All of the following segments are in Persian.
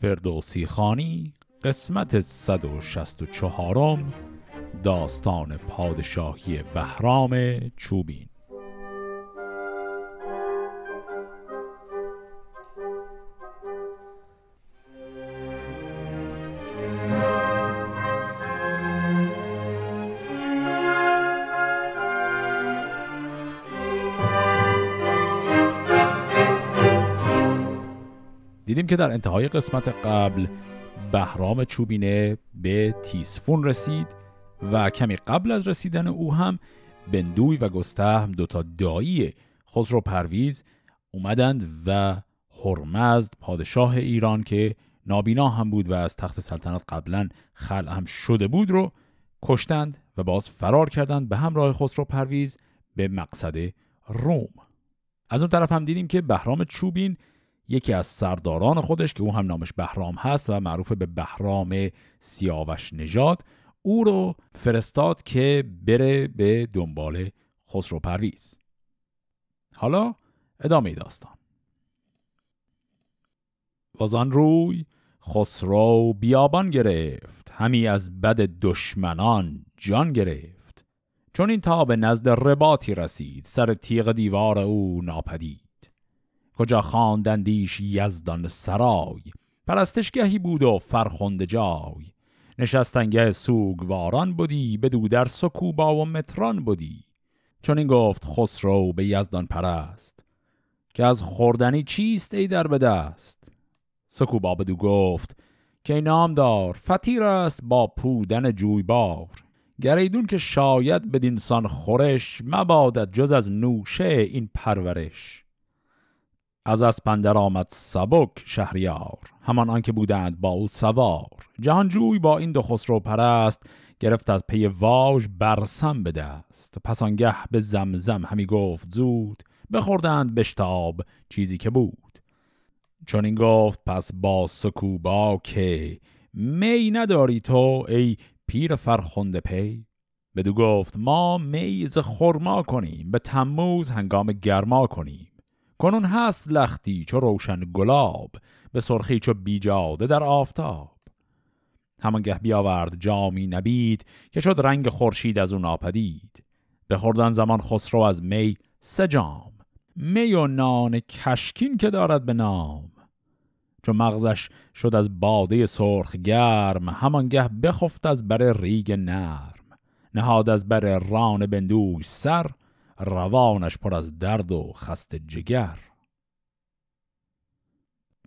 فردوسی خانی قسمت 164 داستان پادشاهی بهرام چوبین. که در انتهای قسمت قبل بهرام چوبینه به تیسفون رسید و کمی قبل از رسیدن او هم بندوی و گستهم دوتا دایی خسرو پرویز اومدند و هرمزد پادشاه ایران که نابینا هم بود و از تخت سلطنت قبلا خل هم شده بود رو کشتند و باز فرار کردند به همراه خسرو پرویز به مقصد روم. از اون طرف هم دیدیم که بهرام چوبین یکی از سرداران خودش که او هم نامش بهرام هست و معروف به بهرام سیاوش نژاد او رو فرستاد که بره به دنبال خسرو پرویز. حالا ادامه داستان. وزان روی خسرو بیابان گرفت همی از بد دشمنان جان گرفت. چون این تا به نزد رباتی رسید سر تیغ دیوار او ناپدید. کجا خواندندیش یزدان سرای؟ پرستشگهی بود و فرخنده جای. نشستنگه سوگواران بودی بدو در سکوبا و متران بودی. چون این گفت خسرو به یزدان پرست. که از خوردنی چیست ای در به دست سکوبا بدو گفت که نامدار فتیر است با پودن جویبار. گریدون که شاید بدینسان خورش مبادت جز از نوشه این پرورش. از اسپندر آمد سبک شهریار. همان آنکه بودند با او سوار. جهانجوی با این دو خسرو پرست گرفت از پی واژ برسم به دست. پس آنگه به زمزم همی گفت زود بخوردند بشتاب چیزی که بود. چون این گفت پس با سکوبا که می نداری تو ای پیر فرخنده پی. بدو گفت ما میز خرما کنیم به تموز هنگام گرما کنیم. کنون هست لختی چو روشن گلاب به سرخی چو بیجاده در آفتاب. همانگه بیاورد جامی نبید که شد رنگ خورشید از اون ناپدید. بخوردن زمان خسرو از می سه جام می و نان کشکین که دارد به نام. چون مغزش شد از باده سرخ گرم همانگه بخفت از بر ریگ نرم. نهاد از بر ران بندوش سر روانش پر از درد و خست جگر.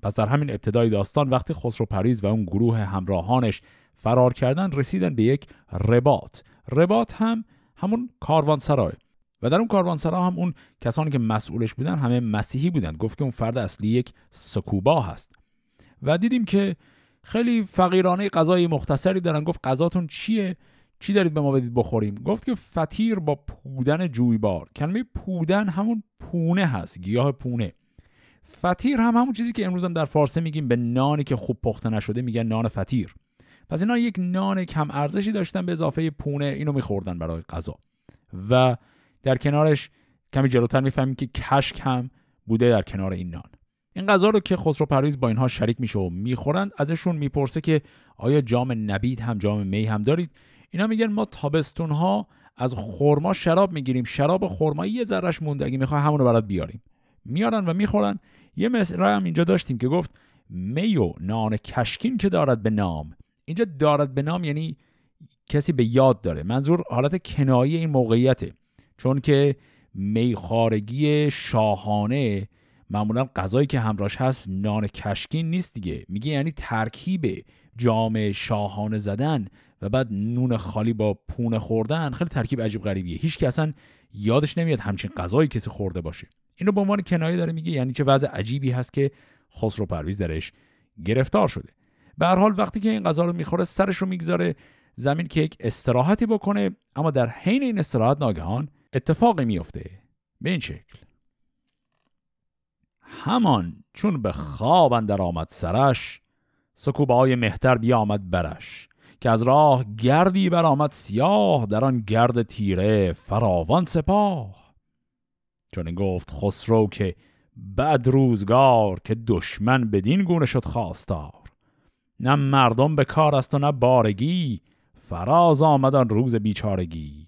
پس در همین ابتدای داستان وقتی خسرو پریز و اون گروه همراهانش فرار کردن رسیدن به یک رباط. رباط هم همون کاروانسرای. و در اون کاروانسرا هم اون کسانی که مسئولش بودن همه مسیحی بودن گفت که اون فرد اصلی یک سکوبا هست. و دیدیم که خیلی فقیرانه غذای مختصری دارن. گفت غذاتون چیه؟ چی دارید به ما بدید بخوریم؟ گفت که فتیر با پودن جویبار. کلمه پودن همون پونه هست گیاه پونه. فتیر هم همون چیزی که امروز هم در فارسی میگیم به نانی که خوب پخته نشده میگن نان فتیر پس اینا یک نان کم ارزشی داشتن به اضافه پونه اینو میخوردن برای غذا. و در کنارش کمی جلوتر می‌فهمیم که کشک هم بوده در کنار این نان. این غذا رو که خسرو پرویز با اینها شریک میشه و می‌خورن ازشون می‌پرسه که آیا جام نبید هم جام می هم دارید؟ اینا میگن ما تابستون ها از خرما شراب می‌گیریم. شراب خرما یه ذرهش مونده. اگه می‌خوای همونو برات بیاریم. میارن و می‌خورن. یه مصرع هم اینجا داشتیم که گفت می و نان کشکین که دارد به نام. اینجا دارد به نام یعنی کسی به یاد داره. منظور حالت کنایی این موقعیته. چون که میخارگی شاهانه معمولا غذایی که همراش هست نان کشکین نیست دیگه. میگه یعنی ترکیب جام شاهانه زدن و بعد نون خالی با پونه خوردن خیلی ترکیب عجیب غریبیه. هیچ که اصلا یادش نمیاد همچین غذایی کسی خورده باشه. اینو به عنوان کنایه داره میگه یعنی چه وضع عجیبی هست که خسرو پرویز درش گرفتار شده. به هر حال وقتی که این غذا رو می‌خوره سرش رو می‌گذاره زمین که یک استراحتی بکنه اما در حین این استراحت ناگهان اتفاقی میفته به این شکل. همان چون به خواب اندر آمد سرش سکوبای مهتر بیامد برش. که از راه گردی برآمد سیاه در آن گرد تیره فراوان سپاه. چون گفت خسرو که بعد روزگار که دشمن بدین گونه شد خواستار. نه مردم به کار است و نه بارگی فراز آمدن روز بیچارگی.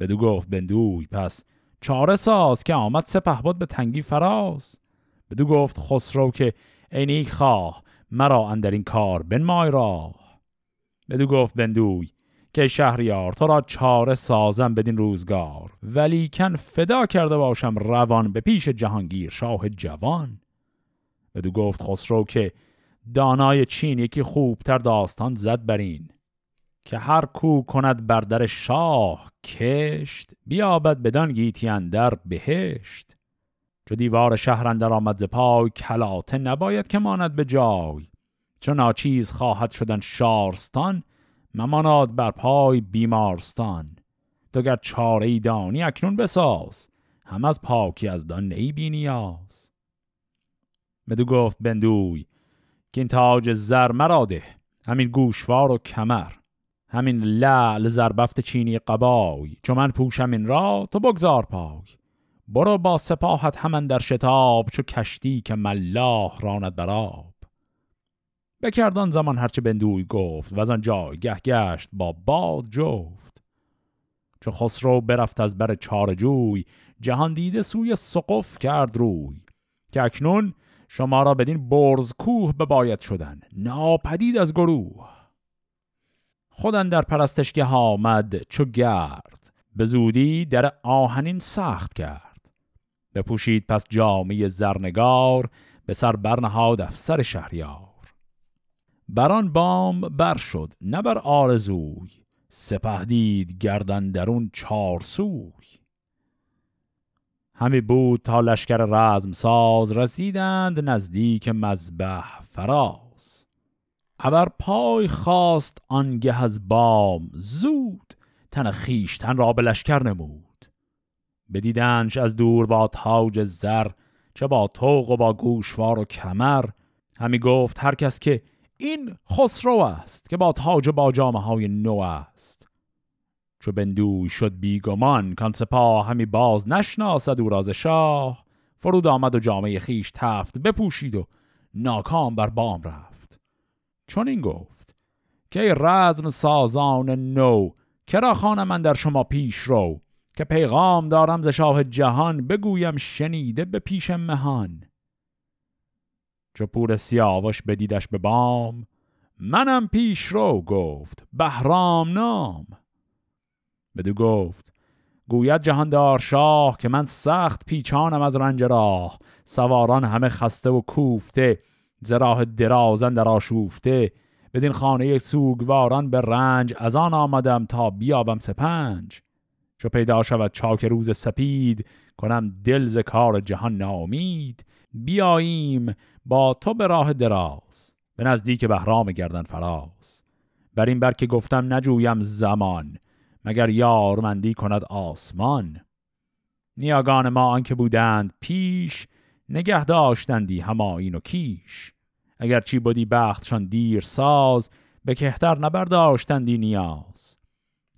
بدو گفت بندوی پس چاره ساز که آمد سپه به تنگی فراز. بدو گفت خسرو که ای خواه مرا اندر این کار بنمای راه. بدو گفت بندوی که شهریار تو را چاره سازم بدین روزگار ولی کن فدا کرده باشم روان به پیش جهانگیر شاه جوان. بدو گفت خسرو که دانای چین یکی خوبتر داستان زد برین که هر کو کند بر در شاه کشت بیابد بدان گیتی اندر بهشت. چو دیوار شهر اندر آمد ز پای کلاته نباید که ماند به جای. چون ناچیز خواهد شدن شارستان مماناد بر پای بیمارستان. تو گر چاره ای دانی اکنون بساز هم از پاکی از دان ای بی نیاز. بدو گفت بندوی که این تاج زر مراده همین گوشوار و کمر همین لعل زربفت چینی قبای. چون من پوشم این را تو بگذار پای. برو با سپاهت همان در شتاب چو کشتی که ملاح راند براب بکردان زمان هرچه بندوی گفت و از آن جایگه گشت با باد جفت. چو خسرو برفت از بر چارجوی جهان دیده سوی سقف کرد روی. که اکنون شما را بدین برز کوه بباید شدن ناپدید از گروه. خودن در پرستشگه آمد چو گرد. به زودی در آهنین سخت کرد. بپوشید پس جامعه زرنگار به سر برنهاد افسر شهریار. بران بام بر شد نه بر آرزوی سپه دید گردن درون چار سوی. همی بود تا لشکر رزم ساز رسیدند نزدیک مذبح فراز. ابر پای خواست آنگه از بام زود تن خیشتن را به لشکر نمود. بدیدنش از دور با تاج زر چه با توق و با گوشوار و کمر. همی گفت هر کس که این خسرو است که با تاج با جامعه های نو است. چو بندوی شد بیگمان کان سپاه همی باز نشناسد او راز شاه. فرود آمد و جامعه خیش تفت بپوشید و ناکام بر بام رفت. چون این گفت که رزم سازان نو کرا خانه من در شما پیش رو؟ که پیغام دارم ز شاه جهان بگویم شنیده به پیش مهان. چو پور سیاوش بدیدش به بام منم پیش رو گفت بهرام نام. بدو گفت گوید جهاندار شاه که من سخت پیچانم از رنج راه سواران همه خسته و کوفته زراح درازن در آشوفته بدین خانه سوگواران به رنج از آن آمدم تا بیابم سپنج. چو پیدا شود چاک روز سپید کنم دل ز کار جهان نامید بیاییم با تو به راه دراز. به نزدیک بهرام گردن فراز. بر این بر که گفتم نجویم زمان مگر یارمندی کند آسمان. نیاگان ما آنکه بودند پیش نگه داشتندی و کیش. اگر چی بودی بختشان دیر ساز به کهتر نبرداشتندی نیاز.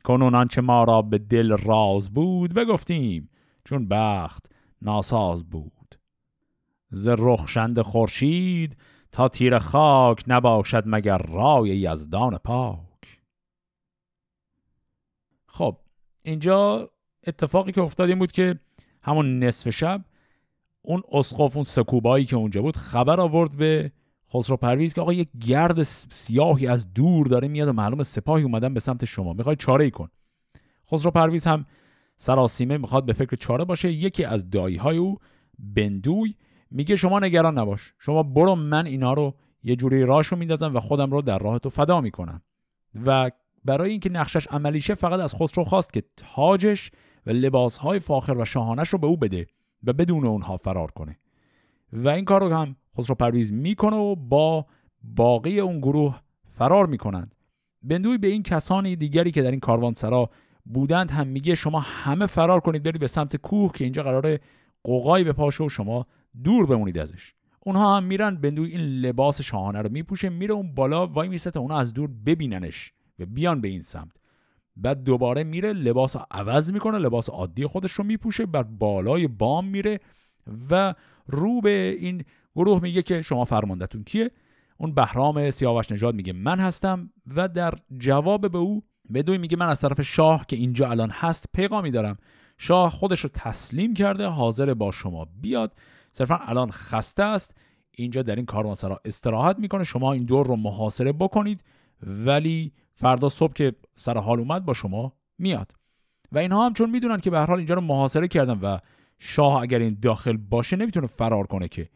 کنون آنچه ما را به دل راز بود بگفتیم چون بخت ناساز بود. ز رخشند خورشید تا تیر خاک نباشد مگر رای یزدان پاک. خب اینجا اتفاقی که افتاد این بود که همون نصف شب اون اسقف اون سکوبایی که اونجا بود خبر آورد به خسرو پرویز که آقا یک گرد سیاهی از دور داره میاد و معلوم سپاهی اومدن به سمت شما می‌خوای چاره ای کن. خسرو پرویز هم سراسیمه می‌خواد به فکر چاره باشه. یکی از دایی های او بندوی میگه شما نگران نباش. شما برو من اینا رو یه جوری راشو میندازم و خودم رو در راه تو فدا می‌کنم. و برای اینکه نقشش عملی شه فقط از خسرو خواست که تاجش و لباسهای فاخر و شاهانش رو به او بده و بدون اونها فرار کنه. و این کار رو هم خسرو پرویز می‌کنه و با باقی اون گروه فرار می‌کنند. بندوی به این کسان دیگری که در این کاروان سرا بودند هم میگه شما همه فرار کنید برید به سمت کوه که اینجا قراره قوقایی به پاشه و شما دور بمونید ازش. اونها هم میرن بندوی این لباس شاهانه رو میپوشه میره اون بالا وای میسته تا اونا از دور ببیننش و بیان به این سمت. بعد دوباره میره لباس عوض می‌کنه لباس عادی خودش رو میپوشه بر بالای بام میره و رو به این گروه میگه که شما فرماندهتون کیه؟ اون بهرام سیاوش نژاد میگه من هستم. و در جواب به او بدوی میگه من از طرف شاه که اینجا الان هست پیغامی دارم. شاه خودش رو تسلیم کرده حاضر با شما بیاد. صرفا الان خسته است. اینجا در این کاروانسرا استراحت می‌کنه. شما این دور رو محاصره بکنید ولی فردا صبح که سر حال اومد با شما میاد. و اینها هم چون می‌دونن که به هر حال اینجا رو محاصره کردن و شاه اگر این داخل باشه نمی‌تونه فرار کنه که.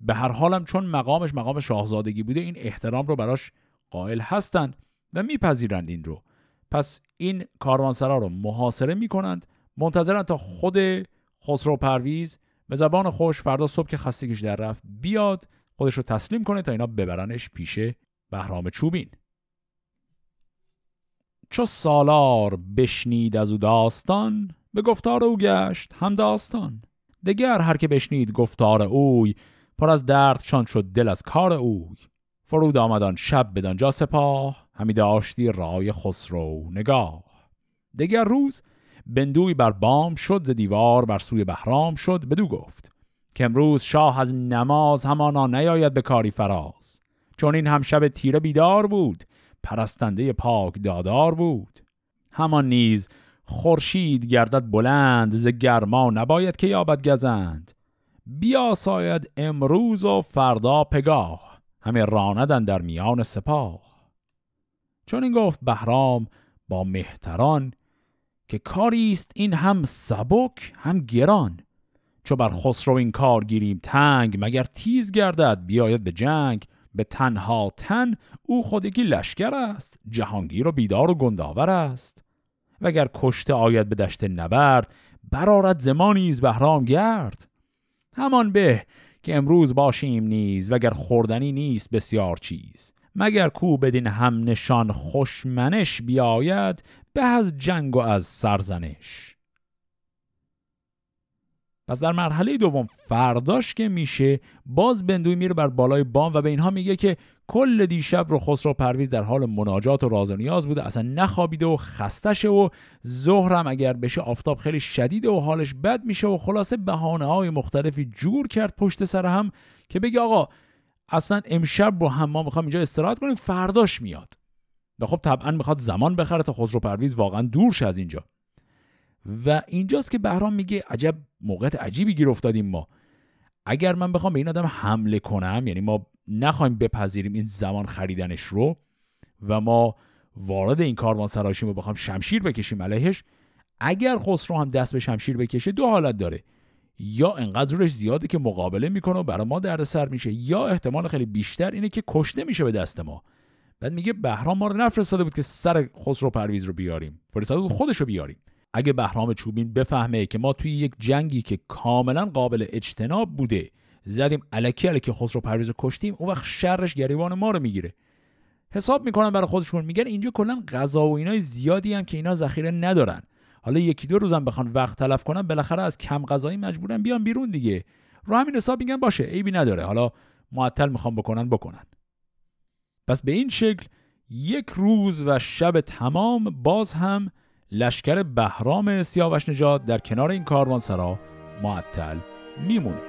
به هر حالم چون مقامش مقام شاهزادگی بوده این احترام رو براش قائل هستن و میپذیرند این رو. پس این کاروانسرا رو محاصره می‌کنند. منتظرن تا خود خسرو پرویز به زبان خوش فردا صبح که خستگیش در رفت بیاد خودش رو تسلیم کنه تا اینا ببرنش پیش بهرام چوبین. چو سالار بشنید از او داستان به گفتار او گشت هم داستان. دگر هر که بشنید گفتار اوی پر از درد شان شد دل از کار اوی. فرود آمدان شب بدانجا سپاه همی داشتی رای خسرو نگاه. دگر روز بندوی بر بام شد ز دیوار بر سوی بهرام شد بدو گفت که امروز شاه از نماز همانا نیاید به کاری فراز. چون این هم شب تیره بیدار بود پرستنده پاک دادار بود. همان نیز خورشید گردد بلند ز گرما نباید که یابد گزند. بیاساید امروز و فردا پگاه همه راندن در میان سپاه. چون این گفت بهرام با مهتران که کاری است این هم سبک هم گران. چو بر خسرو این کار گیریم تنگ مگر تیز گردد بیاید به جنگ. به تنها تن او خودگی لشکر است جهانگیر و بیدار و گنداور است. وگر کشته آید به دشت نبرد برارد زمانیز بهرام گرد. همان به که امروز باشیم نیز وگر خوردنی نیست بسیار چیز. مگر کو بدین هم نشان خوشمنش بیاید به از جنگ و از سرزنش. پس در مرحله دوم فرداش که میشه باز بندوی میره بر بالای بام و به اینها میگه که کل دیشب رو خسرو پرویز در حال مناجات و راز و نیاز بوده اصلا نخوابیده و خستشه و ظهرم اگر بشه آفتاب خیلی شدیده و حالش بد میشه و خلاصه بهانه های مختلفی جور کرد پشت سر هم که بگه آقا اصلا امشب هم ما می‌خوام اینجا استراحت کنیم فرداش میاد. و خب طبعا می‌خواد زمان بخره تا خسرو پرویز واقعا دور شه از اینجا. و اینجاست که بهرام میگه عجب موقعیت عجیبی گیر افتادیم ما. اگر من بخوام به این آدم حمله کنم یعنی ما نخوایم بپذیریم این زمان خریدنش رو و ما وارد این کاروان سراشیم و بخوام شمشیر بکشیم علیهش اگر خسرو هم دست به شمشیر بکشه دو حالت داره. یا انقدر روش زیاده که مقابله می‌کنه و برای ما دردسر میشه یا احتمال خیلی بیشتر اینه که کشته میشه به دست ما. بعد میگه بهرام ما رو نفرستاده بود که سر خسرو پرویز رو بیاریم. فرستاده بود خودش رو بیاریم. اگه بهرام چوبین بفهمه که ما توی یک جنگی که کاملا قابل اجتناب بوده زدیم الکی الکی خسرو پرویز رو کشتیم اون وقت شرش گریبان ما رو می‌گیره. حساب می‌کنن برای خودشون میگن اینجا کلا غذا و اینای زیادی هم که اینا ذخیره ندارن. حالا یکی دو روزم بخوان وقت تلف کنن بالاخره از کم غذایی مجبورن بیان بیرون دیگه. رو همین حساب میگن باشه عیبی نداره. حالا معطل می‌خوام بکنن بکنن. پس به این شکل یک روز و شب تمام باز هم لشکر بهرام سیاوش نژاد در کنار این کاروانسرا معطل میمونه.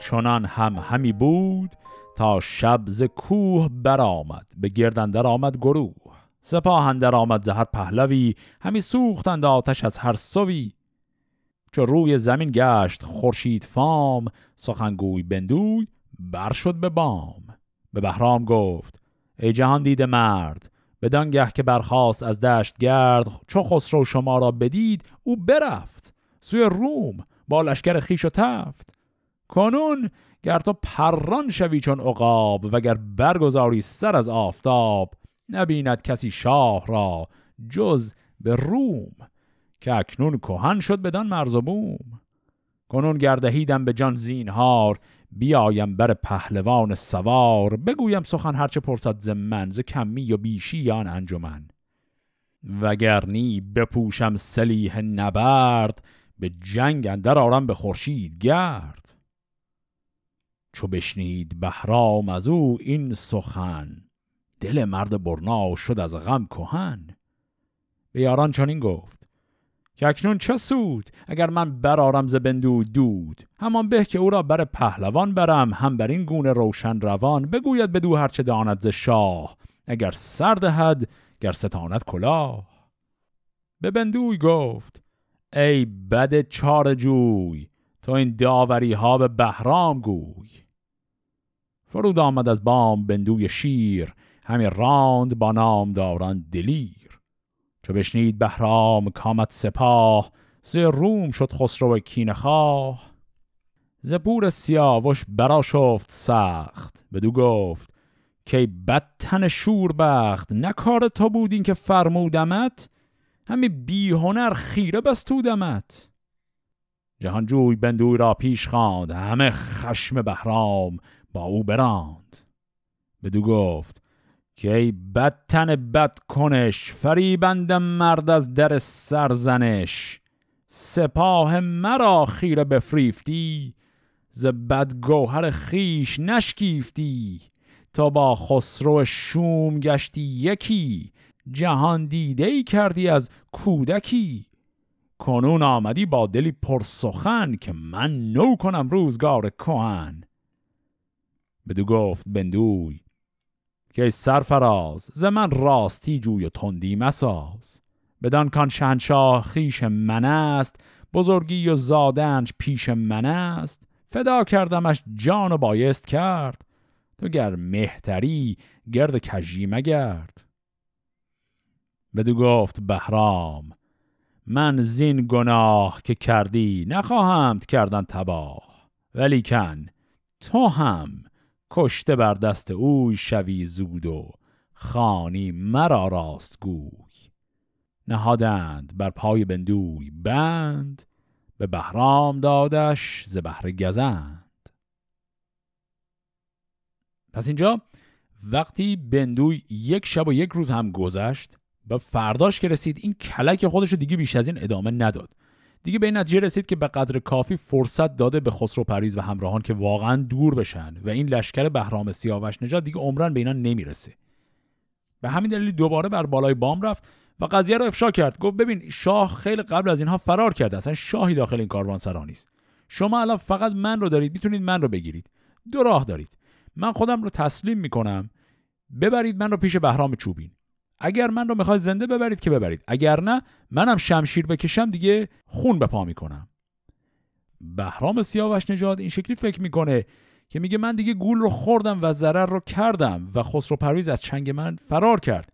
چنان هم همی بود تا شب ز کوه برآمد به گردندر آمد گروه. سپاه اندر آمد زهر پهلوی همی سوختند آتش از هر سوی. چو روی زمین گشت خورشید فام سخنگوی بندوی بر شد به بام. به بهرام گفت ای جهان دیده مرد بدانگه که برخاست از دشت گرد چو خسرو شما را بدید او برفت. سوی روم با لشکر خیش و تفت. کنون گر تو پران شوی چون عقاب وگر برگزاری سر از آفتاب نبیند کسی شاه را جز به روم که اکنون کهن شد بدان مرز و بوم. کنون گردهیدم به جان زینهار بیایم بر پهلوان سوار. بگویم سخن هرچه پرسد ز من ز کمی و بیشی یا انجمن. وگرنی بپوشم سلیح نبرد به جنگ اندر آرم به خورشید گرد. چو بشنید بهرام از او این سخن دل مرد برنا شد از غم کهن. به یاران چنین گفت که اکنون چه سود؟ اگر من برارم ز بندوی دود همان به که او را بر پهلوان برم هم بر این گونه روشن روان بگوید بدو هرچه داند ز شاه اگر سر دهد گر ستاند کلاه. به بندوی گفت ای بد چار جوی تو این داوری ها به بهرام گوی. فرود آمد از بام بندوی شیر همی راند با نام داران دلیر. چو بشنید بهرام کامت سپاه ز روم شد خسرو کینخواه ز پور سیاوش برا شفت سخت بدو گفت که بدتن شوربخت نه کار تو بود این که فرمودمت همی بی هنر خیره بستودمت. جهانجوی بندوی را پیش خواند همه خشم بهرام با او براند. بدو گفت که ای بدتن بد کنش فریبندم مرد از در سرزنش سپاه مرا خیره بفریفتی ز بدگوهر خیش نشکیفتی. تا با خسرو شوم گشتی یکی جهان دیده ای کردی از کودکی. کنون آمدی با دلی پرسخن که من نو کنم روزگار کهن. بدو گفت بندوی که سرفراز ز من راستی جوی و تندی مساز. بدان کان شهنشاه خیش من است بزرگی و زادنش پیش من است. فدا کردمش جان و بایست کرد تو گر مهتری گرد کجی مگرد. بدو گفت بهرام من زین گناه که کردی نخواهمت کردن تباه. ولی کن تو هم کشته بر دست اوی شوی زود و خانی مرا راست گوی. نهادند بر پای بندوی بند به بهرام دادش ز بهر گزند. پس اینجا وقتی بندوی یک شب و یک روز هم گذشت و فرداش که رسید این کلک خودش رو دیگه بیش از این ادامه نداد. دیگه به این نتیجه رسید که به قدر کافی فرصت داده به خسرو پریز و همراهان که واقعا دور بشن و این لشکر بهرام سیاوش نژاد دیگه عمرن به اینا نمی‌رسه. به همین دلیل دوباره بر بالای بام رفت و قضیه رو افشا کرد. گفت ببین شاه خیلی قبل از اینها فرار کرده. اصلا شاهی داخل این کاروان سرا نیست. شما الان فقط من رو دارید. می‌تونید من رو بگیرید. دو راه دارید. من خودم رو تسلیم می‌کنم. ببرید من رو پیش بهرام چوبین. اگر من رو می‌خواید زنده ببرید که ببرید. اگر نه منم شمشیر بکشم دیگه خون به پا می‌کنم. بهرام سیاوش نژاد این شکلی فکر می‌کنه که میگه من دیگه گول رو خوردم و ضرر رو کردم و خسرو پرویز از چنگ من فرار کرد.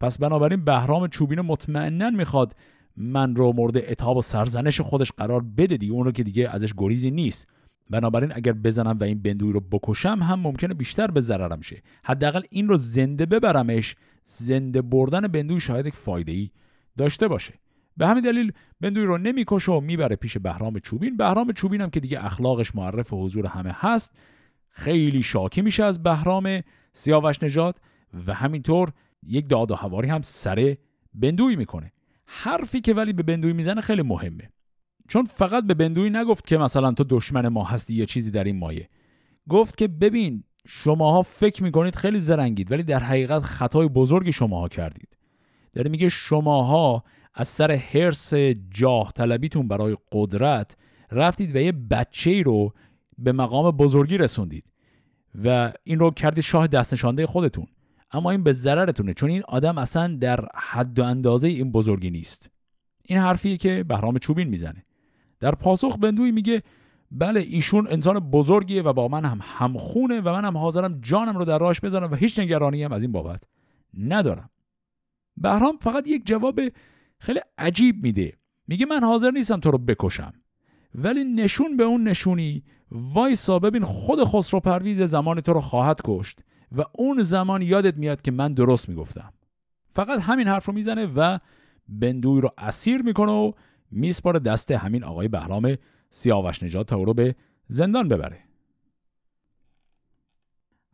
پس بنابراین بهرام چوبین مطمئنا می‌خواد من رو مورد اتاب و سرزنش خودش قرار بده دیگه. اون رو که دیگه ازش گریزی نیست. بنابراین اگر بزنم و این بندوی رو بکشم هم ممکنه بیشتر به ضررم شه. حداقل این رو زنده ببرمش زنده بردن بندوی شاید یک فایده ای داشته باشه. به همین دلیل بندوی رو نمی‌کشه و می‌بره پیش بهرام چوبین. بهرام چوبین هم که دیگه اخلاقش معرف حضور همه هست خیلی شاکی میشه از بهرام سیاوش نژاد و همینطور یک داد و هواری هم سر بندوی می‌کنه. حرفی که ولی به بندوی می‌زنه خیلی مهمه. چون فقط به بندوی نگفت که مثلا تو دشمن ما هستی یا چیزی در این مایه. گفت که ببین شماها فکر می‌کنید خیلی زرنگید ولی در حقیقت خطای بزرگی شماها کردید. داره میگه شماها از سر حرس جاه طلبیتون برای قدرت رفتید و یه بچه ای رو به مقام بزرگی رسوندید و این رو کردید شاه دستنشانده خودتون. اما این به ضررتونه چون این آدم اصلا در حد و اندازه این بزرگی نیست. این حرفیه که بهرام چوبین می‌زنه. در پاسخ بندوی میگه بله ایشون انسان بزرگیه و با من هم همخونه و من هم حاضرم جانم رو در راش بذارم و هیچ نگرانی هم از این بابت ندارم. بهرام فقط یک جواب خیلی عجیب میده. میگه من حاضر نیستم تو رو بکشم. ولی نشون به اون نشونی وایسا ببین خود خسرو پرویز زمان تو رو خواهد کشت و اون زمان یادت میاد که من درست می‌گفتم. فقط همین حرف رو می‌زنه و بندوی رو اسیر می‌کنه و میسپاره دست همین آقای بهرام سیاوش نجات تا او رو به زندان ببره.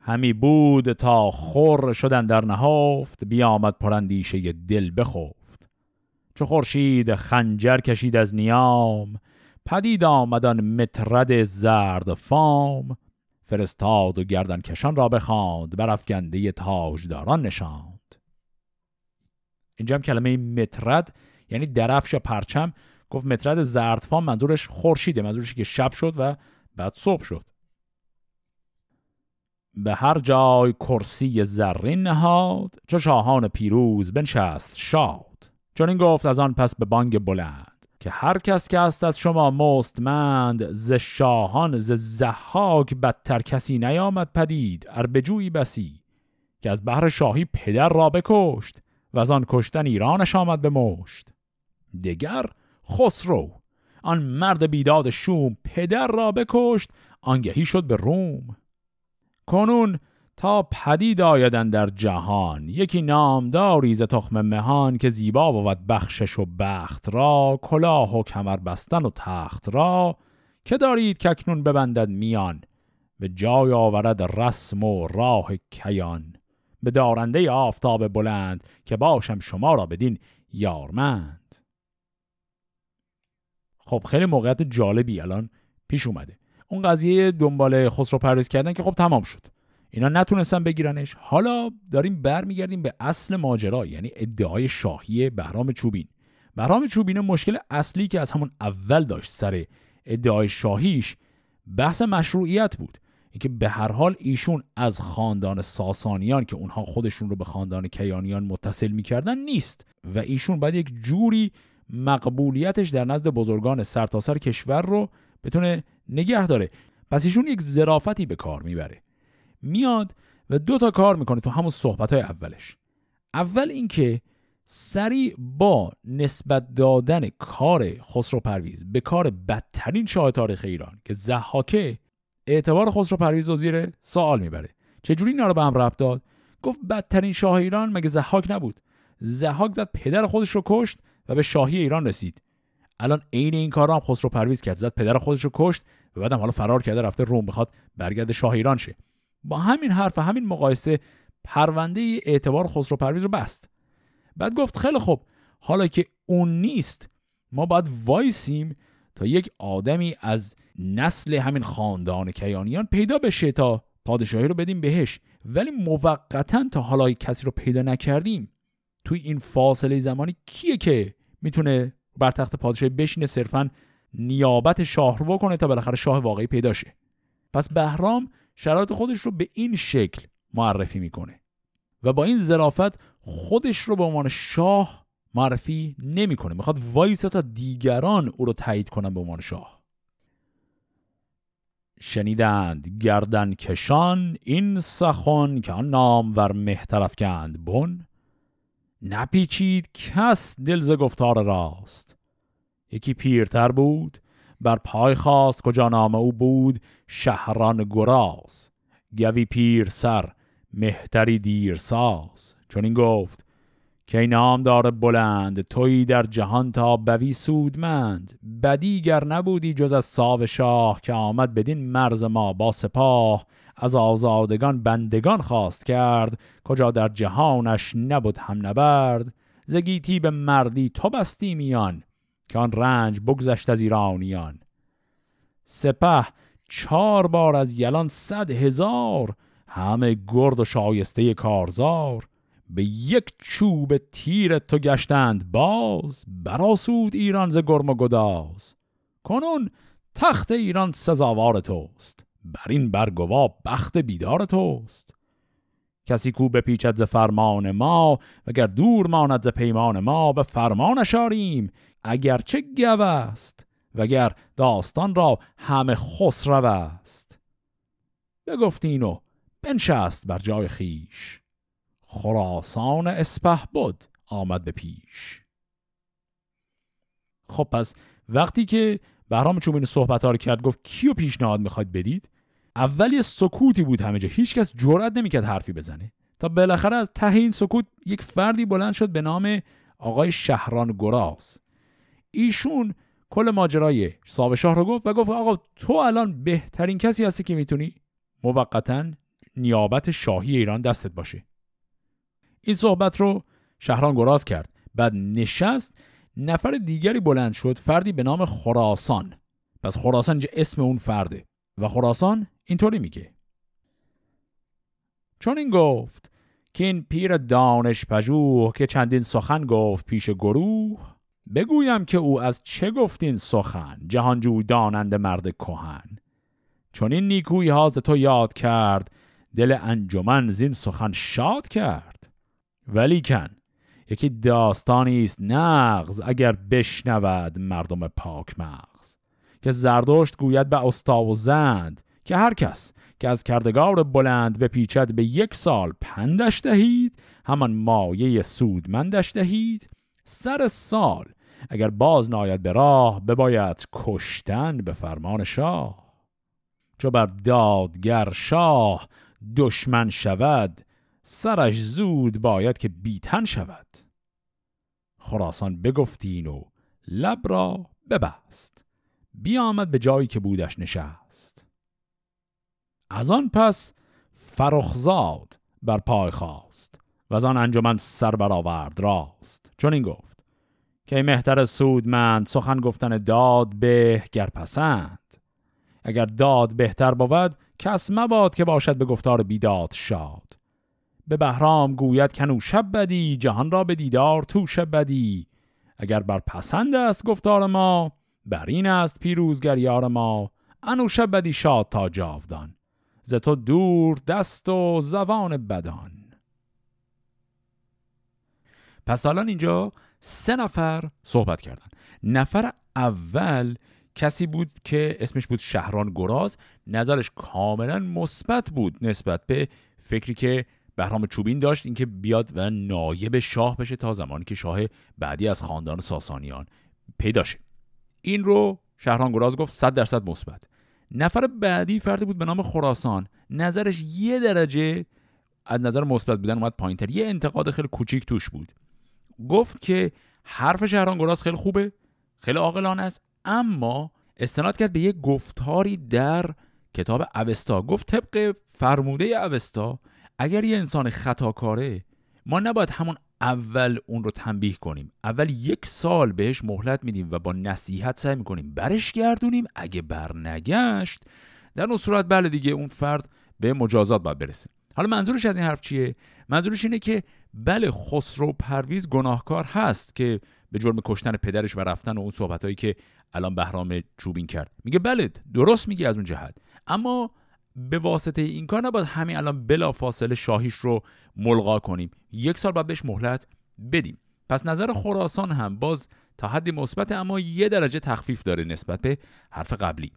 همی بود تا خور شدن در نهافت بیامد پرندیشه دل بخفت. چو خورشید خنجر کشید از نیام پدید آمدن مترد زرد فام. فرستاد و گردن کشان را بخواند برافگنده تاجداران نشاند. اینجا هم کلمه مترد یعنی درفش یا پرچم. گفت مترد زردفام منظورش خورشیده منظورش که شب شد و بعد صبح شد. به هر جای کرسی زرین نهاد چو شاهان پیروز بنشست شاد. چون این گفت از آن پس به بانگ بلند که هر کس که است از شما مستمند ز شاهان ز زحاک بدتر کسی نیامد پدید ار بسی که از بحر شاهی پدر را بکشت و از آن کشتن ایرانش آمد به مشت. دگر خسرو. آن مرد بیداد شوم پدر را بکشت آنگهی شد به روم. کنون تا پدید آیدن در جهان یکی نامداری ز تخم مهان که زیبا بود بخشش و بخت را کلاه و کمر بستن و تخت را. که دارید که اکنون ببندد میان به جای آورد رسم و راه کیان. به دارنده آفتاب بلند که باشم شما را بدین یارمند. خب خیلی موقعیت جالبی الان پیش اومده. اون قضیه دنبال خسرو پردیس کردن که خب تمام شد. اینا نتونستن بگیرنش. حالا داریم برمیگردیم به اصل ماجرا یعنی ادعای شاهی بهرام چوبین. بهرام چوبین مشکل اصلی که از همون اول داشت سر ادعای شاهیش بحث مشروعیت بود. اینکه به هر حال ایشون از خاندان ساسانیان که اونها خودشون رو به خاندان کیانیان متصل می‌کردن نیست و ایشون باید یک جوری مقبولیتش در نزد بزرگان سرتاسر کشور رو بتونه نگه داره. پس ایشون یک ظرافتی به کار می‌بره. میاد و دو تا کار می‌کنه تو همون صحبت های اولش. اول اینکه سریع با نسبت دادن کار خسرو پرویز به کار بدترین شاه تاریخ ایران که زحاکه اعتبار خسرو پرویز و زیر سوال می‌بره. چجوری اینا رو به هم ربط داد؟ گفت بدترین شاه ایران مگه زحاک نبود؟ زحاک زد پدر خودش رو کشت و به شاهی ایران رسید. الان عین این کار هم خسرو پرویز کرد. زد پدر خودش رو کشت و بعدم حالا فرار کرده رفته روم بخواد برگرد شاه ایران شه. با همین حرف و همین مقایسه پرونده اعتبار خسرو پرویز رو بست. بعد گفت خیلی خوب حالا که اون نیست ما باید وایسیم تا یک آدمی از نسل همین خاندان کیانیان پیدا بشه تا پادشاهی رو بدیم بهش. ولی موقتا تا حالا کسی رو پیدا نکردیم. توی این فاصله زمانی کیه که می‌تونه بر تخت پادشاهی بشینه صرفا نیابت شاه رو بکنه تا بالاخره شاه واقعی پیدا شه. پس بهرام شرایط خودش رو به این شکل معرفی می‌کنه و با این ظرافت خودش رو به عنوان شاه معرفی نمی‌کنه. می‌خواد وایسه تا دیگران او رو تایید کنن به عنوان شاه. شنیدند گردن کشان این سخن که آن نام ور مهترف کند بن نپیچید کس دلز گفتار راست. یکی پیرتر بود بر پای خواست کجا نام او بود شهران گراز. گوی پیر سر مهتری دیر ساز چون این گفت که نام داره بلند توی در جهان تا بوی سودمند. بدیگر نبودی جز از ساو شاه که آمد بدین مرز ما با سپاه. از آزادگان بندگان خواست کرد کجا در جهانش نبود هم نبرد. زگیتی به مردی تو بستی میان که آن رنج بگذشت از ایرانیان. سپه چهار بار از یلان صد هزار همه گرد و شایسته کارزار. به یک چوب تیر تو گشتند باز براسود ایران ز گرم و گداز. کنون تخت ایران سزاوار توست. بر این برگوا بخت بیدار توست. کسی کو بپیچد ز فرمان ما وگر دور ماند ز پیمان ما به فرمان اشاریم اگرچه گو است وگر داستان را همه خسرو است. بگفتین و بنشست بر جای خیش خراسان اسپه بود آمد به پیش. خب پس وقتی که بهرام چوبین صحبت ها رو کرد گفت کیو پیشنهاد می‌خواید بدید؟ اول یه سکوتی بود همه جا. هیچکس جرئت نمی‌کرد حرفی بزنه. تا بالاخره از ته این سکوت یک فردی بلند شد به نام آقای شهران گراز. ایشون کل ماجرای صاحب شاه رو گفت و گفت آقا تو الان بهترین کسی هستی که می‌تونی؟ موقتا نیابت شاهی ایران دستت باشه. این صحبت رو شهران گراز کرد. بعد نشست نفر دیگری بلند شد فردی به نام خراسان. پس خراسان اینجا اسم اون فرده. و خراسان اینطوری میگه. چون این گفت که این پیر دانش پژوه که چندین سخن گفت پیش گروه بگویم که او از چه گفتین سخن جهانجوی دانند مرد کهن. چون این نیکوی ها تو یاد کرد دل انجمن زین سخن شاد کرد. ولی کن یکی داستانی است نغز اگر بشنود مردم پاک مغز. که زردشت گوید به استا و زند که هر کس که از کردگار بلند بپیچد به یک سال پندش دهید همان مایه سودمندش دهید. سر سال اگر باز ناید به راه بباید کشتن به فرمان شاه. چو بر دادگر شاه دشمن شود سرش زود باید که بیتن شود. خراسان بگفتین و لب را ببست. بیامد به جایی که بودش نشست. از آن پس فرخزاد بر پای خواست و از آن انجمن سر برآورد راست. چون این گفت که مهتر سودمند سخن گفتن داد به گر پسند. اگر داد بهتر بود کس مباد که باشد به گفتار بیداد شاد. به بهرام گوید کنو شب بدی جهان را به دیدار تو شب بدی. اگر بر پسند است گفتار ما بر این است پیروزگر یار ما انو شب بدی شاد تا جاودان. ز تو دور دست و زبان بدان. پس حالا اینجا سه نفر صحبت کردن. نفر اول کسی بود که اسمش بود شهران گراز نظرش کاملا مثبت بود نسبت به فکری که بهرام چوبین داشت اینکه بیاد و نایب شاه بشه تا زمانی که شاه بعدی از خاندان ساسانیان پیدا شه. این رو شهران گراز گفت 100 درصد مثبت. نفر بعدی فردی بود به نام خراسان. نظرش یه درجه از نظر مثبت بودن اومد پایینتر یه انتقاد خیلی کوچیک توش بود. گفت که حرف شهران گراز خیلی خوبه خیلی عاقلانه است اما استناد کرد به یه گفتاری در کتاب اوستا. گفت طبق فرموده اوستا اگر یه انسان خطاکاره ما نباید همون اول اون رو تنبیه کنیم. اول یک سال بهش مهلت میدیم و با نصیحت سعی می‌کنیم برش گردونیم. اگه بر نگشت در اون صورت بله دیگه اون فرد به مجازات باید برسه. حالا منظورش از این حرف چیه؟ منظورش اینه که بله خسرو پرویز گناهکار هست که به جرم کشتن پدرش و رفتن و اون صحبتهایی که الان بهرام چوبین کرد. میگه بله درست میگی از اون جهت. اما به واسطه این کار نباید همین الان بلا فاصله شاهیش رو ملغا کنیم. یک سال باید بهش مهلت بدیم. پس نظر خراسان هم باز تا حدی مثبت اما یه درجه تخفیف داره نسبت به حرف قبلی.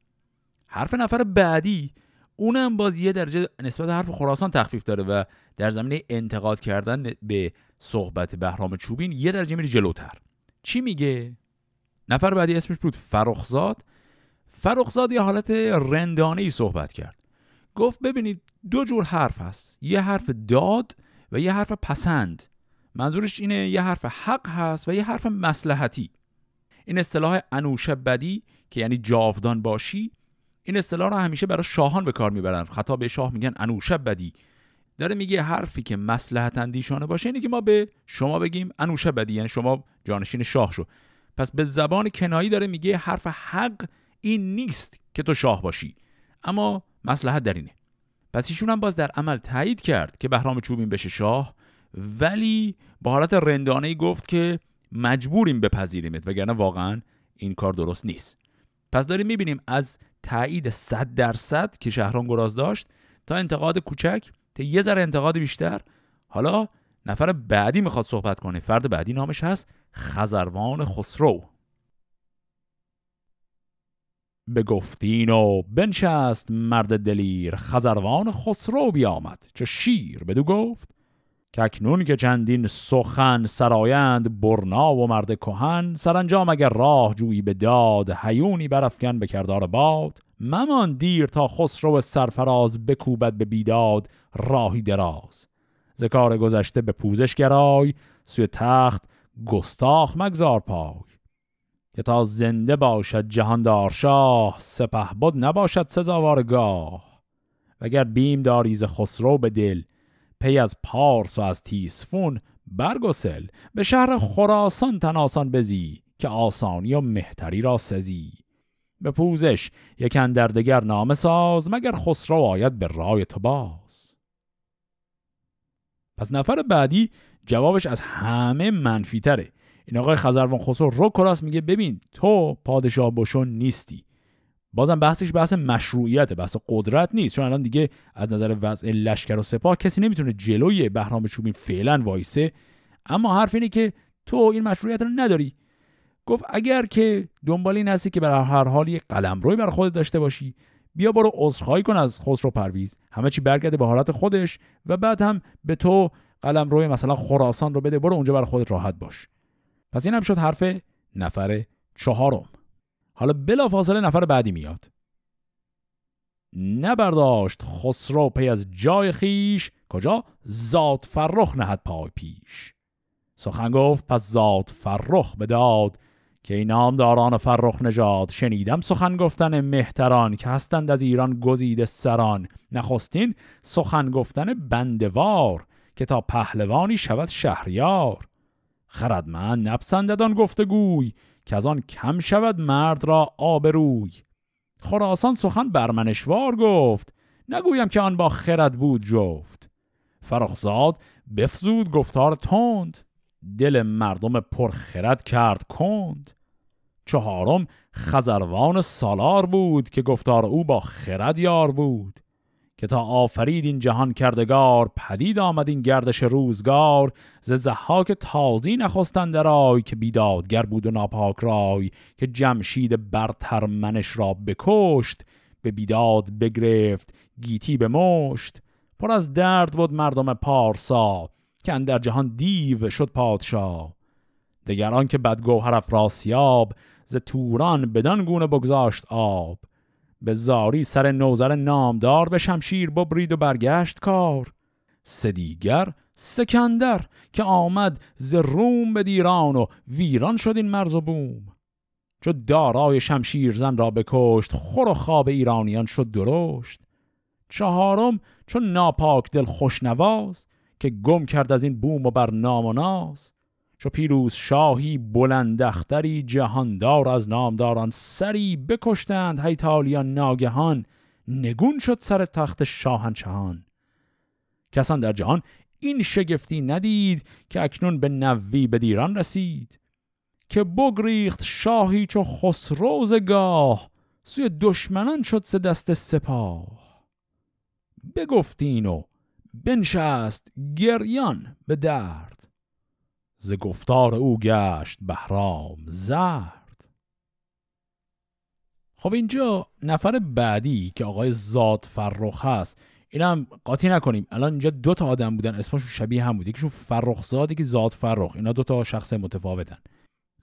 حرف نفر بعدی اونم باز یه درجه نسبت به حرف خراسان تخفیف داره و در زمینه انتقاد کردن به صحبت بهرام چوبین یه درجه میره جلوتر. چی میگه؟ نفر بعدی اسمش بود فرخزاد فرخزاد یه حالت رندانه ای صحبت کرد. گفت ببینید دو جور حرف هست. یه حرف داد و یه حرف پسند. منظورش اینه یه حرف حق هست و یه حرف مسلحتی. این اصطلاح انوشه بدی که یعنی جاودان باشی این اصطلاح رو همیشه برای شاهان به کار می‌برن. خطا به شاه میگن انوشه بدی. داره میگه حرفی که مسلحت اندیشانه باشه اینه که ما به شما بگیم انوشه بدی یعنی شما جانشین شاه شو. پس به زبان کنایی داره میگه حرف حق این نیست که تو شاه باشی. اما مسلحت در اینه. پس ایشون هم باز در عمل تایید کرد که بهرام چوبین بشه شاه ولی با حالت رندانه گفت که مجبوریم بپذیریمت وگرنه واقعا این کار درست نیست. پس داریم می‌بینیم از تایید 100 درصد که شهران گراز داشت تا انتقاد کوچک تا یه ذره انتقاد بیشتر. حالا نفر بعدی می‌خواد صحبت کنه. فرد بعدی نامش هست خزروان خسرو. به گفتین و بنشست مرد دلیر خزروان خسرو بیامد چه شیر بدو گفت. که اکنون که چندین سخن سرایند برنا و مرد کهن سرانجام اگر راه جویی به داد هیونی برافکن به کردار باد. ممان دیر تا خسرو سرفراز بکوبد به بیداد راهی دراز. ذکار گذشته به پوزش گرای سوی تخت گستاخ مگذار پای. که تا زنده باشد جهاندار شاه سپه بود نباشد سزاوارگاه. وگر بیم داریز خسرو به دل پی از پارس و از تیسفون برگسل به شهر خراسان تناسان بزی که آسانی و مهتری را سزی. به پوزش یک دردگر نام ساز مگر خسرو آید به رای تو باز. پس نفر بعدی جوابش از همه منفی تره. این آقای خزروان خسرو رو کراس میگه ببین تو پادشاه بشون نیستی. بازم بحثش بحث مشروعیت بحث قدرت نیست چون الان دیگه از نظر وضع لشکر و سپاه کسی نمی‌تونه جلوی بهرام چوبین فعلا وایسه. اما حرف اینه که تو این مشروعیت رو نداری. گفت اگر که دنبال این هستی که برای هر حال یک روی برای خودت داشته باشی بیا برو عذرخواهی کن از خسرو پرویز. همه چی برگرده به حالت خودش و بعد هم به تو روی مثلا خراسان رو بده برو اونجا برای خودت راحت باش. پس این هم شد حرف نفر چهارم. حالا بلافاصله نفر بعدی میاد. نبرداشت خسرو پی از جای خیش کجا؟ زاد فرخ نهد پای پیش. سخن گفت پس زاد فرخ بداد که این نامداران فرخ نژاد شنیدم سخن گفتن مهتران که هستند از ایران گزیده سران. نخستین سخن گفتن بندوار که تا پهلوانی شود شهریار. خردمند نپسنددان گفتگوی که از آن کم شود مرد را آبروی. خراسان سخن برمنشوار گفت نگویم که آن با خرد بود جفت. فرخزاد بفزود گفتار تند دل مردم پرخرد کرد کند. چهارم خزروان سالار بود که گفتار او با خرد یار بود. که تا آفرید این جهان کردگار پدید آمد این گردش روزگار. ز زحاک تازی نخستند رای که بیدادگر بود و ناپاک رای که جمشید برتر منش را بکشت به بیداد بگرفت گیتی به مشت پر از درد بود مردم پارسا که اندر جهان دیو شد پادشاه دگران که بدگوهر افراسیاب ز توران بدان گونه بگذاشت آب. به زاری سر نوزر نامدار به شمشیر ببرید و برگشت کار. سدیگر سکندر که آمد ز روم به دیران و ویران شد این مرز و بوم. چو دارای شمشیر زن را بکشت خور و خواب ایرانیان شد درشت. چهارم چون ناپاک دل خوشنواز که گم کرد از این بوم و بر نام و ناز. چو پیروز شاهی بلندختری جهاندار از نامداران سری بکشتند هیتالیان ناگهان نگون شد سر تخت شاهنشهان. کسان در جهان این شگفتی ندید که اکنون به نوی به دیران رسید که بگریخت شاهی چو خسروز گاه سوی دشمنان شد سه دست سپاه. بگفتین و بنشست گریان به درد. ز گفتار او گشت بهرام زرد. خب اینجا نفر بعدی که آقای زاد فرخ هست اینم قاطی نکنیم. الان اینجا دو تا آدم بودن اسمشون شبیه هم بود. یکیشون فرخ زاد یکی زاد فرخ. اینا دو تا شخص متفاوتن.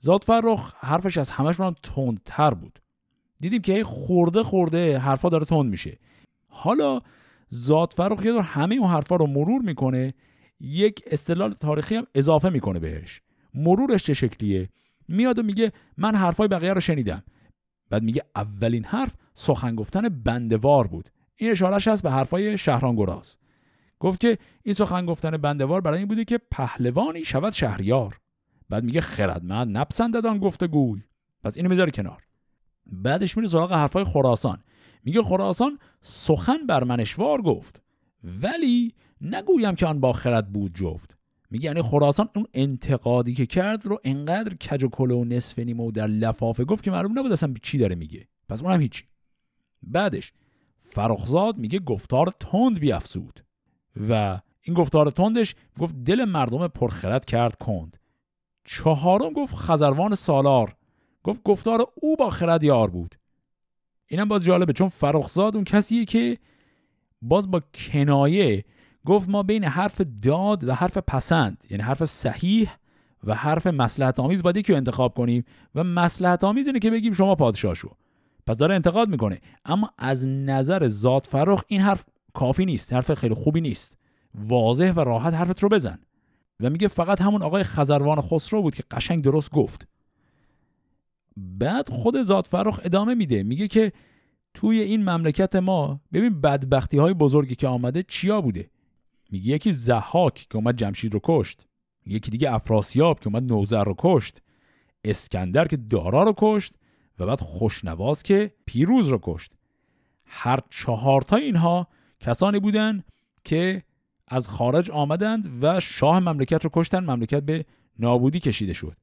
زاد فرخ حرفش از همشون تندتر بود. دیدیم که خورده خورده حرفا داره تند میشه. حالا زاد فرخ یه دور همه اون حرفا رو مرور می‌کنه یک استدلال تاریخی هم اضافه می‌کنه بهش. مرورش چه شکلیه؟ میاد و میگه من حرفای بقیه رو شنیدم. بعد میگه اولین حرف سخن گفتن بندوار بود. این اشارهش هست به حرفای شهران گراز. گفت که این سخن گفتن بندوار برای این بوده که پهلوانی شود شهریار. بعد میگه خردمند نپسنددان گفتگوی. پس اینو می‌ذاره کنار. بعدش میره سراغ حرفای خراسان. میگه خراسان سخن بر منشوار گفت. ولی نگویم که آن با خرد بود جفت. میگه یعنی خراسان اون انتقادی که کرد رو انقدر کج و کله و نصف نیمه و در لفافه گفت که معلوم نبود اصلا چی داره میگه. پس اونم هیچی. بعدش فرخزاد میگه گفتار تند بیافزود. و این گفتار تندش گفت دل مردم پرخرد کرد کند. چهارم گفت خزروان سالار. گفت گفتار او با خرد یار بود. اینم باز جالبه چون فرخزاد اون کسیه که باز با کنایه گفت ما بین حرف داد و حرف پسند یعنی حرف صحیح و حرف مسلحت آمیز باید رو انتخاب کنیم و مسلحت آمیز اینه که بگیم شما پادشاه شو. پس داره انتقاد می‌کنه. اما از نظر ذات فرخ این حرف کافی نیست حرف خیلی خوبی نیست. واضح و راحت حرفت رو بزن. و میگه فقط همون آقای خزروان خسرو بود که قشنگ درست گفت. بعد خود ذات فرخ ادامه میده. میگه که توی این مملکت ما ببین بدبختی های بزرگی که آمده چیا بوده؟ میگه یکی زحاک که اومد جمشید رو کشت. یکی دیگه افراسیاب که اومد نوزر رو کشت. اسکندر که دارا رو کشت و بعد خوشنواز که پیروز رو کشت. هر چهارتا اینها کسانی بودن که از خارج آمدند و شاه مملکت رو کشتن مملکت به نابودی کشیده شد.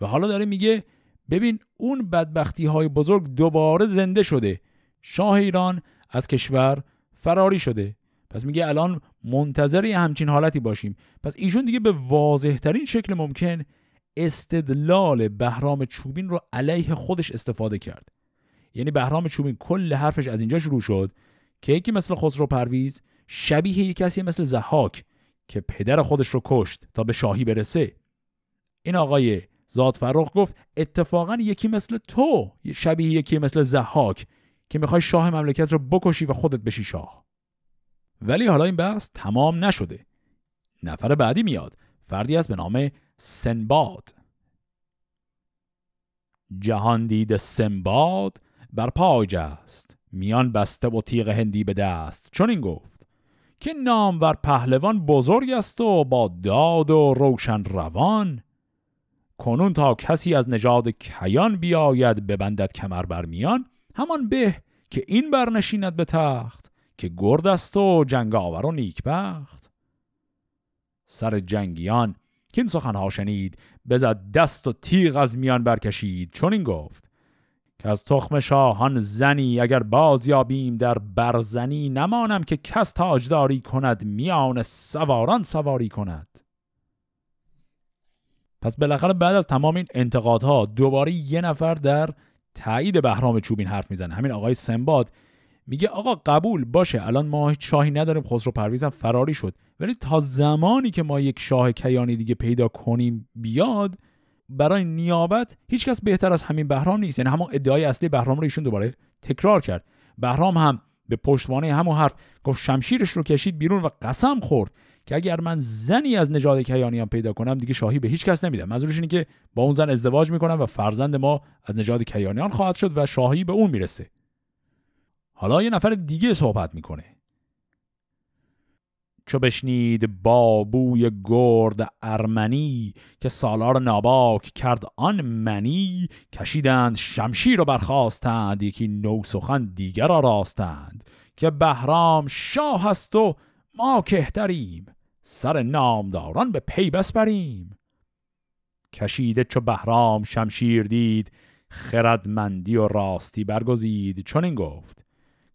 و حالا داره میگه ببین اون بدبختی های بزرگ دوباره زنده شده. شاه ایران از کشور فراری شده. پس میگه الان منتظر همچین حالتی باشیم. پس ایشون دیگه به واضح ترین شکل ممکن استدلال بهرام چوبین رو علیه خودش استفاده کرد. یعنی بهرام چوبین کل حرفش از اینجا شروع شد که یکی مثل خسرو پرویز شبیه یک کسی مثل زحاک که پدر خودش رو کشت تا به شاهی برسه. این آقای زاد فرخ گفت اتفاقا یکی مثل تو شبیه یکی مثل زحاک که می‌خوای شاه مملکت رو بکشی و خودت بشی شاه. ولی حالا این بحث تمام نشده. نفر بعدی میاد. فردی است به نام سنباد. جهان دید سنباد بر پای جست. میان بسته و تیغ هندی به دست. چون این گفت که نامور پهلوان بزرگ است و با داد و روشن روان. کنون تا کسی از نژاد کیان بیاید ببندد کمر بر میان همان به که این برنشیند به تخت. که گرد است و جنگاور و نیکبخت. سر جنگیان که این سخنها شنید بزد دست و تیغ از میان برکشید. چون این گفت که از تخم شاهان زنی اگر باز یابیم در برزنی نمانم که کس تاجداری کند میان سواران سواری کند. پس بالاخره بعد از تمام این انتقادها دوباره یه نفر در تایید بهرام چوبین حرف می‌زنه. همین آقای سنباد میگه آقا قبول باشه الان ما شاهی نداریم خسرو پرویز هم فراری شد. ولی تا زمانی که ما یک شاه کیانی دیگه پیدا کنیم بیاد برای نیابت هیچکس بهتر از همین بهرام نیست. یعنی همون ادعای اصلی بهرام رو ایشون دوباره تکرار کرد. بهرام هم به پشتوانه همون حرف گفت شمشیرش رو کشید بیرون و قسم خورد که اگر من زنی از نژاد کیانیان پیدا کنم دیگه شاهی به هیچ کس نمیدم. منظورش اینه که با اون زن ازدواج می‌کنم و فرزند ما از نژاد کیانیان خواهد شد و شاهی به اون می‌رسه. حالا یه نفر دیگه صحبت می‌کنه. چو بشنید بابوی گرد ارمنی که سالار ناباک کرد آن منی کشیدند شمشیر رو برخواستند یکی نو سخن دیگر را راستند که بهرام شاه هست و ما کهتریم سر نامداران به پی بسپریم. کشیده چو بهرام شمشیر دید خردمندی و راستی برگزید چون این گفت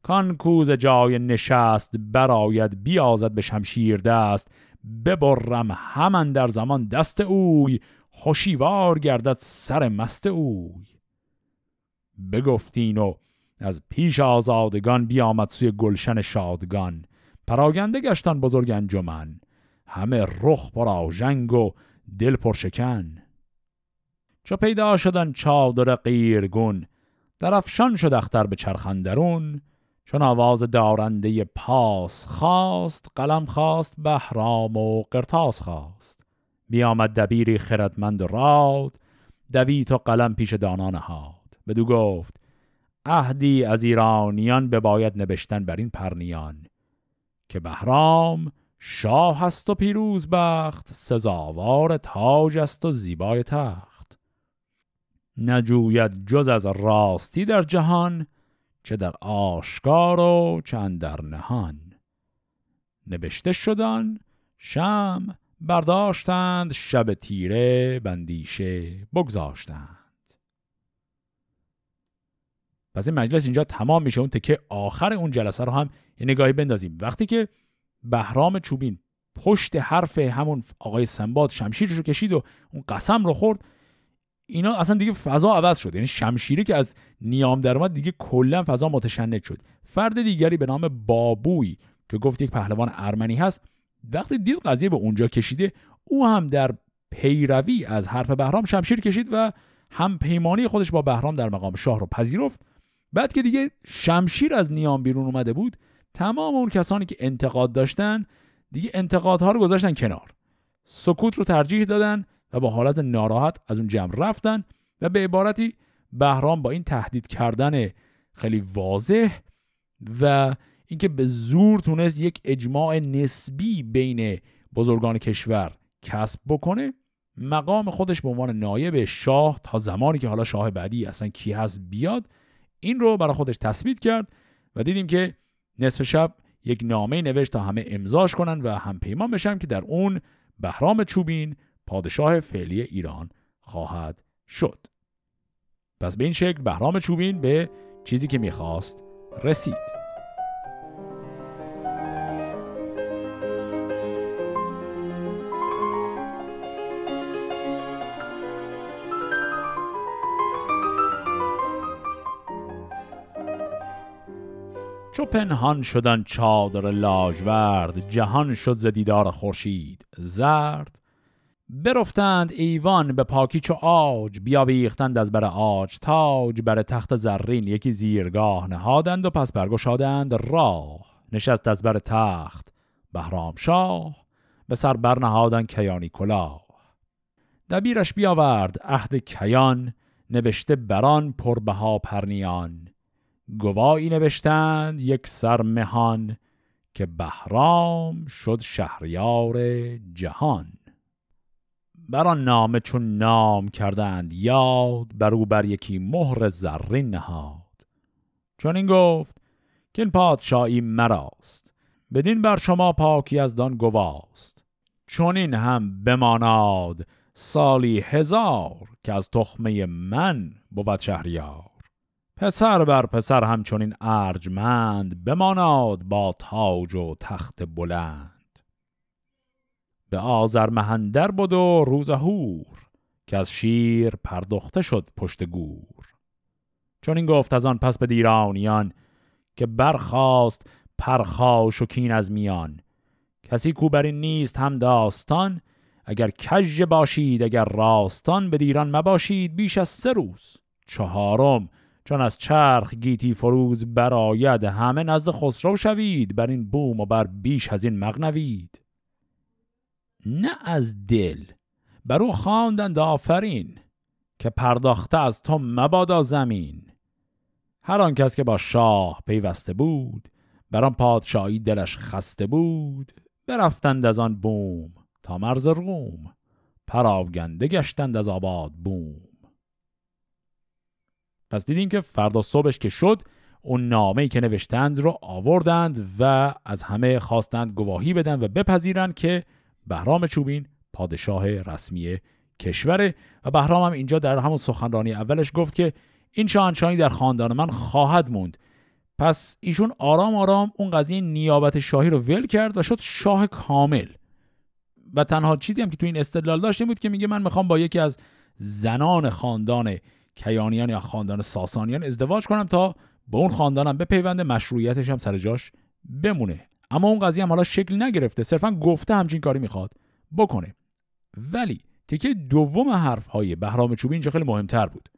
کان کوز جای نشست براید بیازد به شمشیر دست. ببرم همان در زمان دست اوی هوشیوار گردد سر مست اوی. بگفتین و از پیش آزادگان بیامد سوی گلشن شادگان. پراگنده گشتن بزرگ انجمن. همه رخ پر جنگ و دل پرشکن چو پیدا شدن چادر قیرگون در افشان شد اختر به چرخندرون چون آواز دارنده پاس خواست قلم خواست بهرام و قرتاس خواست. بیامد دبیری خردمند و راد دویت و قلم پیش دانان هاد بدو گفت عهدی از ایرانیان بباید نبشتن بر این پرنیان که بهرام شاه است و پیروز بخت سزاوار تاج است و زیبای تخت. نجوید جز از راستی در جهان چه در آشکار و چند در نهان. نبشته شدن شم برداشتند شب تیره بندیشه بگذاشتند. پس این مجلس اینجا تمام میشه اون تکه آخر اون جلسه رو هم یه نگاهی بندازیم. وقتی که بهرام چوبین پشت حرف همون آقای سنباد شمشیرش رو کشید و اون قسم رو خورد اینا اصلا دیگه فضا عوض شد. یعنی شمشیری که از نیام در اومد دیگه کلا فضا متشنج شد. فرد دیگری به نام بابوی که گفت یک پهلوان ارمنی هست وقتی دید قضیه به اونجا کشیده او هم در پیروی از حرف بهرام شمشیر کشید و هم پیمانی خودش با بهرام در مقام شاه رو پذیرفت. بعد که دیگه شمشیر از نیام بیرون اومده بود تمام اون کسانی که انتقاد داشتن دیگه انتقادها رو گذاشتن کنار. سکوت رو ترجیح دادن و با حالت ناراحت از اون جمع رفتن و به عبارتی بهرام با این تهدید کردن خیلی واضح و اینکه به زور تونست یک اجماع نسبی بین بزرگان کشور کسب بکنه مقام خودش به عنوان نایب شاه تا زمانی که حالا شاه بعدی اصلا کی هست بیاد این رو برای خودش تثبیت کرد و دیدیم که نصف شب یک نامه نوشت تا همه امضاش کنن و هم پیمان بشن که در اون بهرام چوبین پادشاه فعلی ایران خواهد شد. پس به این شکل بهرام چوبین به چیزی که می‌خواست رسید. چو پنهان شدن چادر لاجورد جهان شد ز دیدار خورشید زرد. برفتند ایوان به پاکی چو آج بیاویختند از بر آج. تاج بر تخت زرین یکی زیرگاه نهادند و پس برگشادند راه. نشست از بر تخت بهرام شاه به سر برنهادن کیانی کلاه. دبیرش بیاورد عهد کیان نوشته بران پربها پرنیان. گواهی نوشتند یک سرمهان که بهرام شد شهریار جهان. بر آن نامه چون نام کردند یاد بر او بر یکی مهر زرین نهاد. چون این گفت که این پادشاهی مراست بدین بر شما پاکی از دان گواست. چون این هم بماناد سالی هزار که از تخمه من بود شهریار. پسر بر پسر همچنین ارجمند بماناد با تاج و تخت بلند. به آذر مهندر بود و روز هور که از شیر پردخته شد پشت گور. چون این گفت از آن پس به دیرانیان که برخواست پرخاش و کین از میان. کسی کو بر این نیست هم داستان اگر کژ باشید اگر راستان به دیران مباشید بیش از سه روز. چهارم چون از چرخ گیتی فروز براید همه نزد خسرو شوید بر این بوم و بر بیش از این مغنوید. نه از دل بر او خواندند آفرین که پرداخته از تو مبادا زمین. هر آن کس که با شاه پیوسته بود بر آن پادشاهی دلش خسته بود برفتند از آن بوم تا مرز روم پراگنده گشتند از آباد بوم. پس دیدیم که فردا صبحش که شد اون نامه‌ای که نوشتند رو آوردند و از همه خواستند گواهی بدن و بپذیرند که بهرام چوبین پادشاه رسمی کشوره و بهرام هم اینجا در همون سخنرانی اولش گفت که این شاهنشاهی در خاندان من خواهد موند. پس ایشون آرام آرام اون قضیه نیابت شاهی رو ول کرد و شد شاه کامل. و تنها چیزی هم که تو این استدلال داشته بود که میگه من می‌خوام با یکی از زنان خاندان کیانیان یا خاندان ساسانیان ازدواج کنم تا به اون خاندانم بپیونده مشروعیتش هم سر جاش بمونه. اما اون قضیه هم حالا شکل نگرفته صرفا گفته همچین کاری می‌خواد. بکنه. ولی تیکه دوم حرف های بهرام چوبی اینجا خیلی مهمتر بود.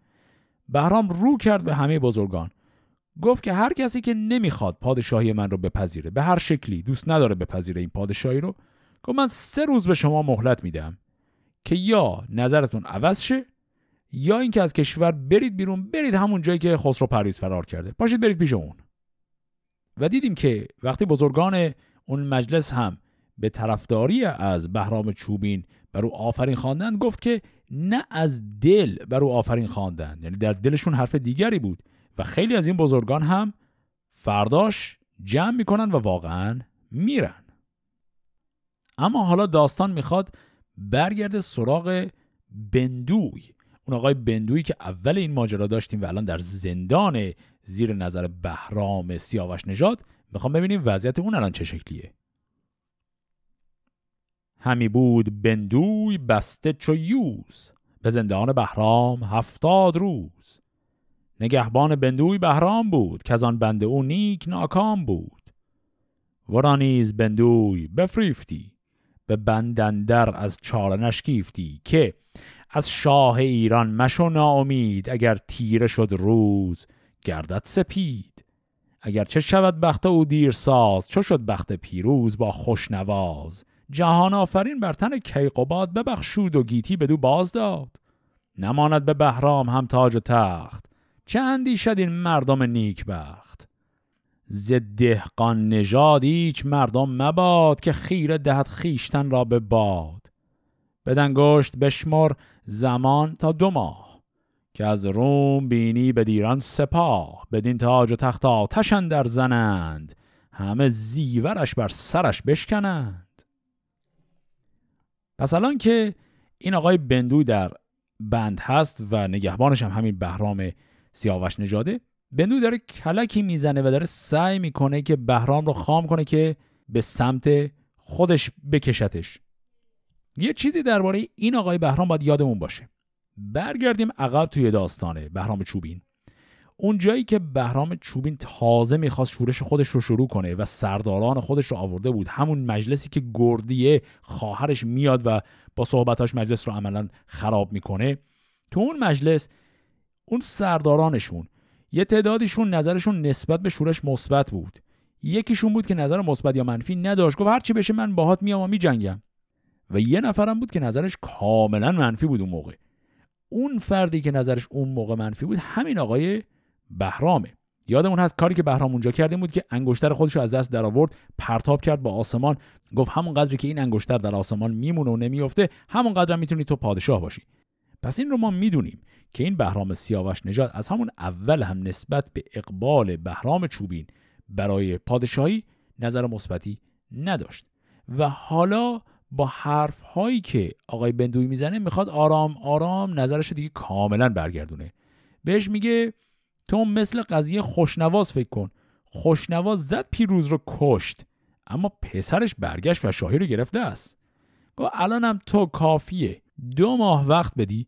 بهرام رو کرد به همه بزرگان. گفت که هر کسی که نمی‌خواد پادشاهی من رو بپذیره به هر شکلی دوست نداره بپذیره این پادشاهی رو گفت من سه روز به شما مهلت میدم که یا نظرتون عوض شه یا اینکه از کشور برید بیرون برید همون جایی که خسرو پرویز فرار کرده. پاشید برید پیش اون. و دیدیم که وقتی بزرگان اون مجلس هم به طرفداری از بهرام چوبین بر او آفرین خواندن گفت که نه از دل بر او آفرین خواندن یعنی در دلشون حرف دیگری بود و خیلی از این بزرگان هم فرداش جمع می‌کنن و واقعا میرن. اما حالا داستان می‌خواد برگرده سراغ بندوی. اون آقای بندویی که اول این ماجرا داشتیم و الان در زندان زیر نظر بهرام سیاوش نژاد می‌خوام ببینیم وضعیت اون الان چه شکلیه. همی بود بندوی بسته چو یوز به زندان بهرام هفتاد روز. نگهبان بندوی بهرام بود که از آن بنده او نیک ناکام بود. ورانیز بندوی بفریفتی به بندندر از چاره نشکیفتی که از شاه ایران مشو ناامید اگر تیره شد روز گردد سپید. اگر چه شود بخت او دیر ساز چو شد بخت پیروز با خوشنواز جهان آفرین بر تن کیقوباد ببخشود و گیتی بدو باز داد. نماند به بهرام هم تاج و تخت چه اندیشد این مردم نیک بخت ز دهقان نژاد هیچ مردم مباد که خیره دهد خیشتن را به باد. بدنگشت بشمر زمان تا دو ماه که از روم بینی به دیران سپاه بدین تاج و تخت آتشن در زنند. همه زیورش بر سرش بشکنند. پس الان که این آقای بندوی در بند هست و نگهبانش هم همین بهرام سیاوش نژاده بندوی داره کلکی می‌زنه و داره سعی می‌کنه که بهرام رو خام کنه که به سمت خودش بکشتش. یه چیزی درباره این آقای بهرام باید یادمون باشه. برگردیم عقب توی داستانه بهرام چوبین. اون جایی که بهرام چوبین تازه می‌خواست شورش خودش رو شروع کنه و سرداران خودش رو آورده بود همون مجلسی که گردیه خواهرش میاد و با صحبتاش مجلس رو عملا خراب می‌کنه تو اون مجلس اون سردارانشون یه تعدادیشون نظرشون نسبت به شورش مثبت بود. یکیشون بود که نظر مثبت یا منفی نداشت گفت هرچی بشه من باهات میام و میجنگم. و یه نفرم بود که نظرش کاملا منفی بود اون موقع. اون فردی که نظرش اون موقع منفی بود همین آقای بهرامه. یادمون هست کاری که بهرام اونجا کرده بود که انگشتر خودش رو از دست در آورد پرتاب کرد با آسمان گفت همون قدری که این انگشتر در آسمان میمونه و نمیافته همون قدر می‌تونی تو پادشاه باشی. پس این رو ما می‌دونیم که این بهرام سیاوش نژاد از همون اول هم نسبت به اقبال بهرام چوبین برای پادشاهی نظر مثبتی نداشت. و حالا با حرف هایی که آقای بندوی می‌زنه می‌خواد آرام آرام نظرش دیگه کاملا برگردونه. بهش میگه تو مثل قضیه خوشنواز فکر کن. خوشنواز زد پیروز رو کشت اما پسرش برگشت و شاهی رو گرفته است. گو الانم تو کافیه. دو ماه وقت بدی.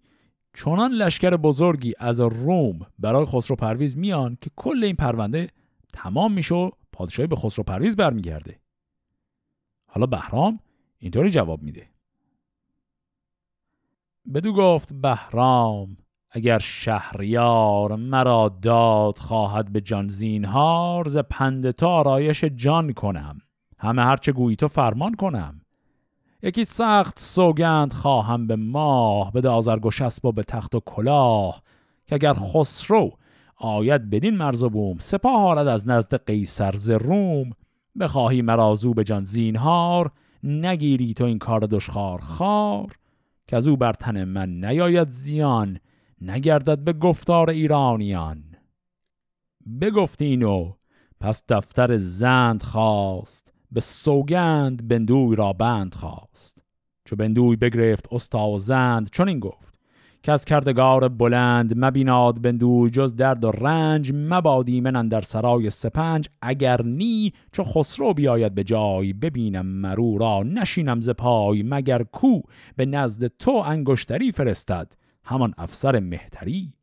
چنان لشکر بزرگی از روم برای خسرو پرویز میان که کل این پرونده تمام میشه و پادشاهی به خسرو پرویز برمیگرده. حالا بهرام اینطوری جواب میده. بدو گفت بهرام اگر شهریار مرا داد خواهد به جان زینهار ز پند تو آرایش جان کنم. همه هرچه گویی تو فرمان کنم. یکی سخت سوگند خواهم به ماه به دازرگوش اسب و به تخت و کلاه که اگر خسرو آید بدین مرز و بوم سپاه آرد از نزد قیصر ز روم. بخواهی مرازو به جان زینهار نگیری تو این کار دشخار خار که از او بر تن من نیاید زیان نگردد به گفتار ایرانیان. بگفتینو پس دفتر زند خواست به سوگند بندوی را بند خواست. چو بندوی بگرفت استا و زند چون این گفت که از کردگار بلند مبیناد بندوی جز درد و رنج مبادی من در سرای سپنج. اگر نی چو خسرو بیاید به جای ببینم مرو را نشینم ز پای. مگر کو به نزد تو انگشتری فرستد همان افسر مهتری.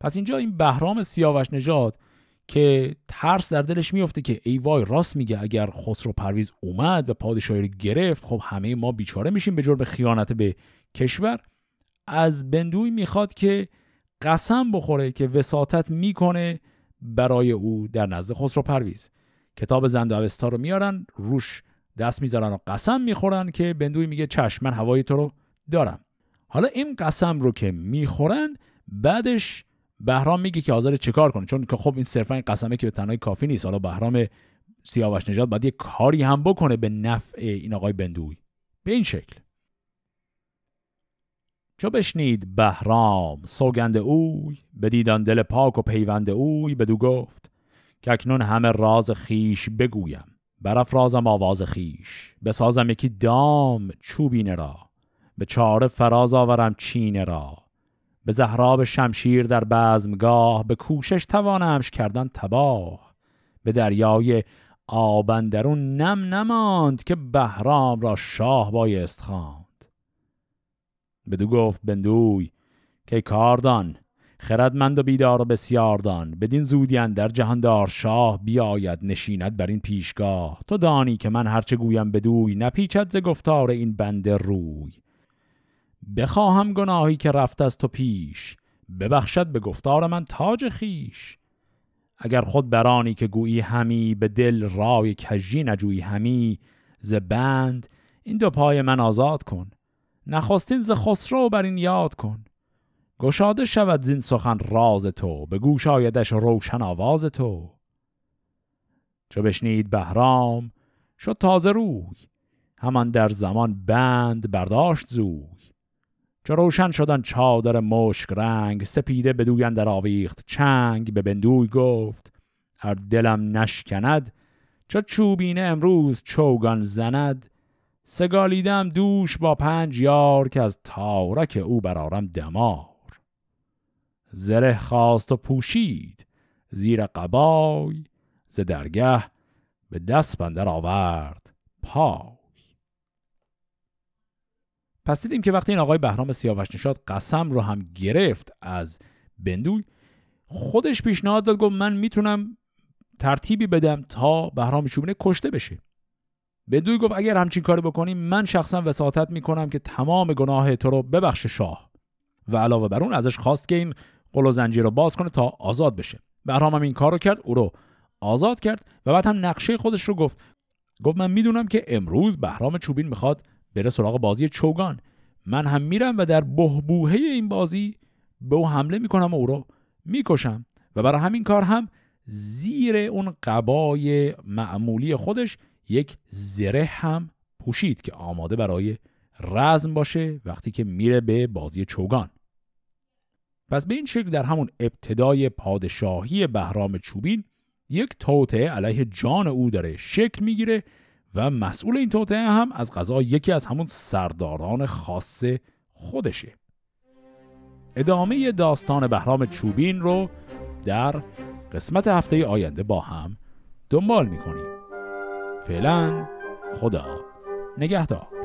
پس اینجا این بهرام سیاوش نژاد که ترس در دلش میفته که ای وای راست میگه اگر خسرو پرویز اومد و پادشاهی رو گرفت خب همه ما بیچاره میشیم به جرم خیانت به کشور. از بندوی می‌خواد که قسم بخوره که وساطت می‌کنه برای او در نزد خسرو پرویز. کتاب زند اوستا رو میارن روش دست می‌ذارن و قسم می‌خورن که بندوی میگه چشم من هوای تو رو دارم. حالا این قسم رو که می‌خورن بعدش بهرام میگه که حاضر چیکار کنه؟ چون که خب این صرفا قسمه که به تنهایی کافی نیست. حالا بهرام سیاوش نژاد باید یه کاری هم بکنه به نفع این آقای بندوی. به این شکل. چو بشنید بهرام سوگند اوی بدیدان دل پاک و پیوند اوی بدو گفت که اکنون همه راز خیش بگویم. برافرازم آواز خیش. بسازم یکی دام چوبینه را. به چاره فراز آورم چینه را. به زهراب شمشیر در بزمگاه به کوشش توانمش کردن تباه. به دریای آبندرون نم نماند که بهرام را شاه بایست خواند. بدو گفت بندوی که کاردان؟ خردمند و بیدار و بسیاردان بدین زودیان در جهاندار شاه بیاید نشیند بر این پیشگاه. تو دانی که من هرچه گویم بدوی نپیچد ز گفتار این بنده روی. بخواهم گناهی که رفت از تو پیش ببخشد به گفتار من تاج خیش اگر خود برانی که گویی همی به دل رای کجی نجویی همی ز بند این دو پای من آزاد کن. نخواستین ز خسرو بر این یاد کن. گشاده شود زین سخن راز تو به گوش آیدش روشن آواز تو. چو بشنید بهرام شد تازه روی همان در زمان بند برداشت زوی. چو روشن شدن چادر مشک رنگ سپیده بدوی در آویخت چنگ. به بندوی گفت ار دلم نشکند چو چوبینه امروز چوگان زند. سگالیدم دوش با پنج یار که از تارک او برارم دمار. زره خواست و پوشید زیر قبای ز درگه به دست بندر آورد پای. پس دیدیم که وقتی این آقای بهرام سیاوش نشاد قسم رو هم گرفت از بندوی خودش پیشنهاد داد گفت من می‌تونم ترتیبی بدم تا بهرام چوبینه کشته بشه. بندوی گفت اگر همچین کاری بکنیم من شخصا وساطت می‌کنم که تمام گناه تو رو ببخش شاه. و علاوه بر اون ازش خواست که این قل و زنجیر رو باز کنه تا آزاد بشه. بهرام هم این کار رو کرد او رو آزاد کرد و بعد هم نقشه خودش رو گفت. گفت من می‌دونم که امروز بهرام چوبین می‌خواد بره سراغ بازی چوگان. من هم میرم و در بهبوهه این بازی به او حمله می‌کنم و او رو می‌کشم. و برای همین کار هم زیر اون قبای معمولی خودش یک زره هم پوشید که آماده برای رزم باشه وقتی که میره به بازی چوگان. پس به این شکل در همون ابتدای پادشاهی بهرام چوبین یک توطعه علیه جان او داره شکل می‌گیره و مسئول این توطعه هم از غذا یکی از همون سرداران خاص خودشه. ادامه داستان بهرام چوبین رو در قسمت هفته آینده با هم دنبال می‌کنیم. فعلا خدا نگهدار.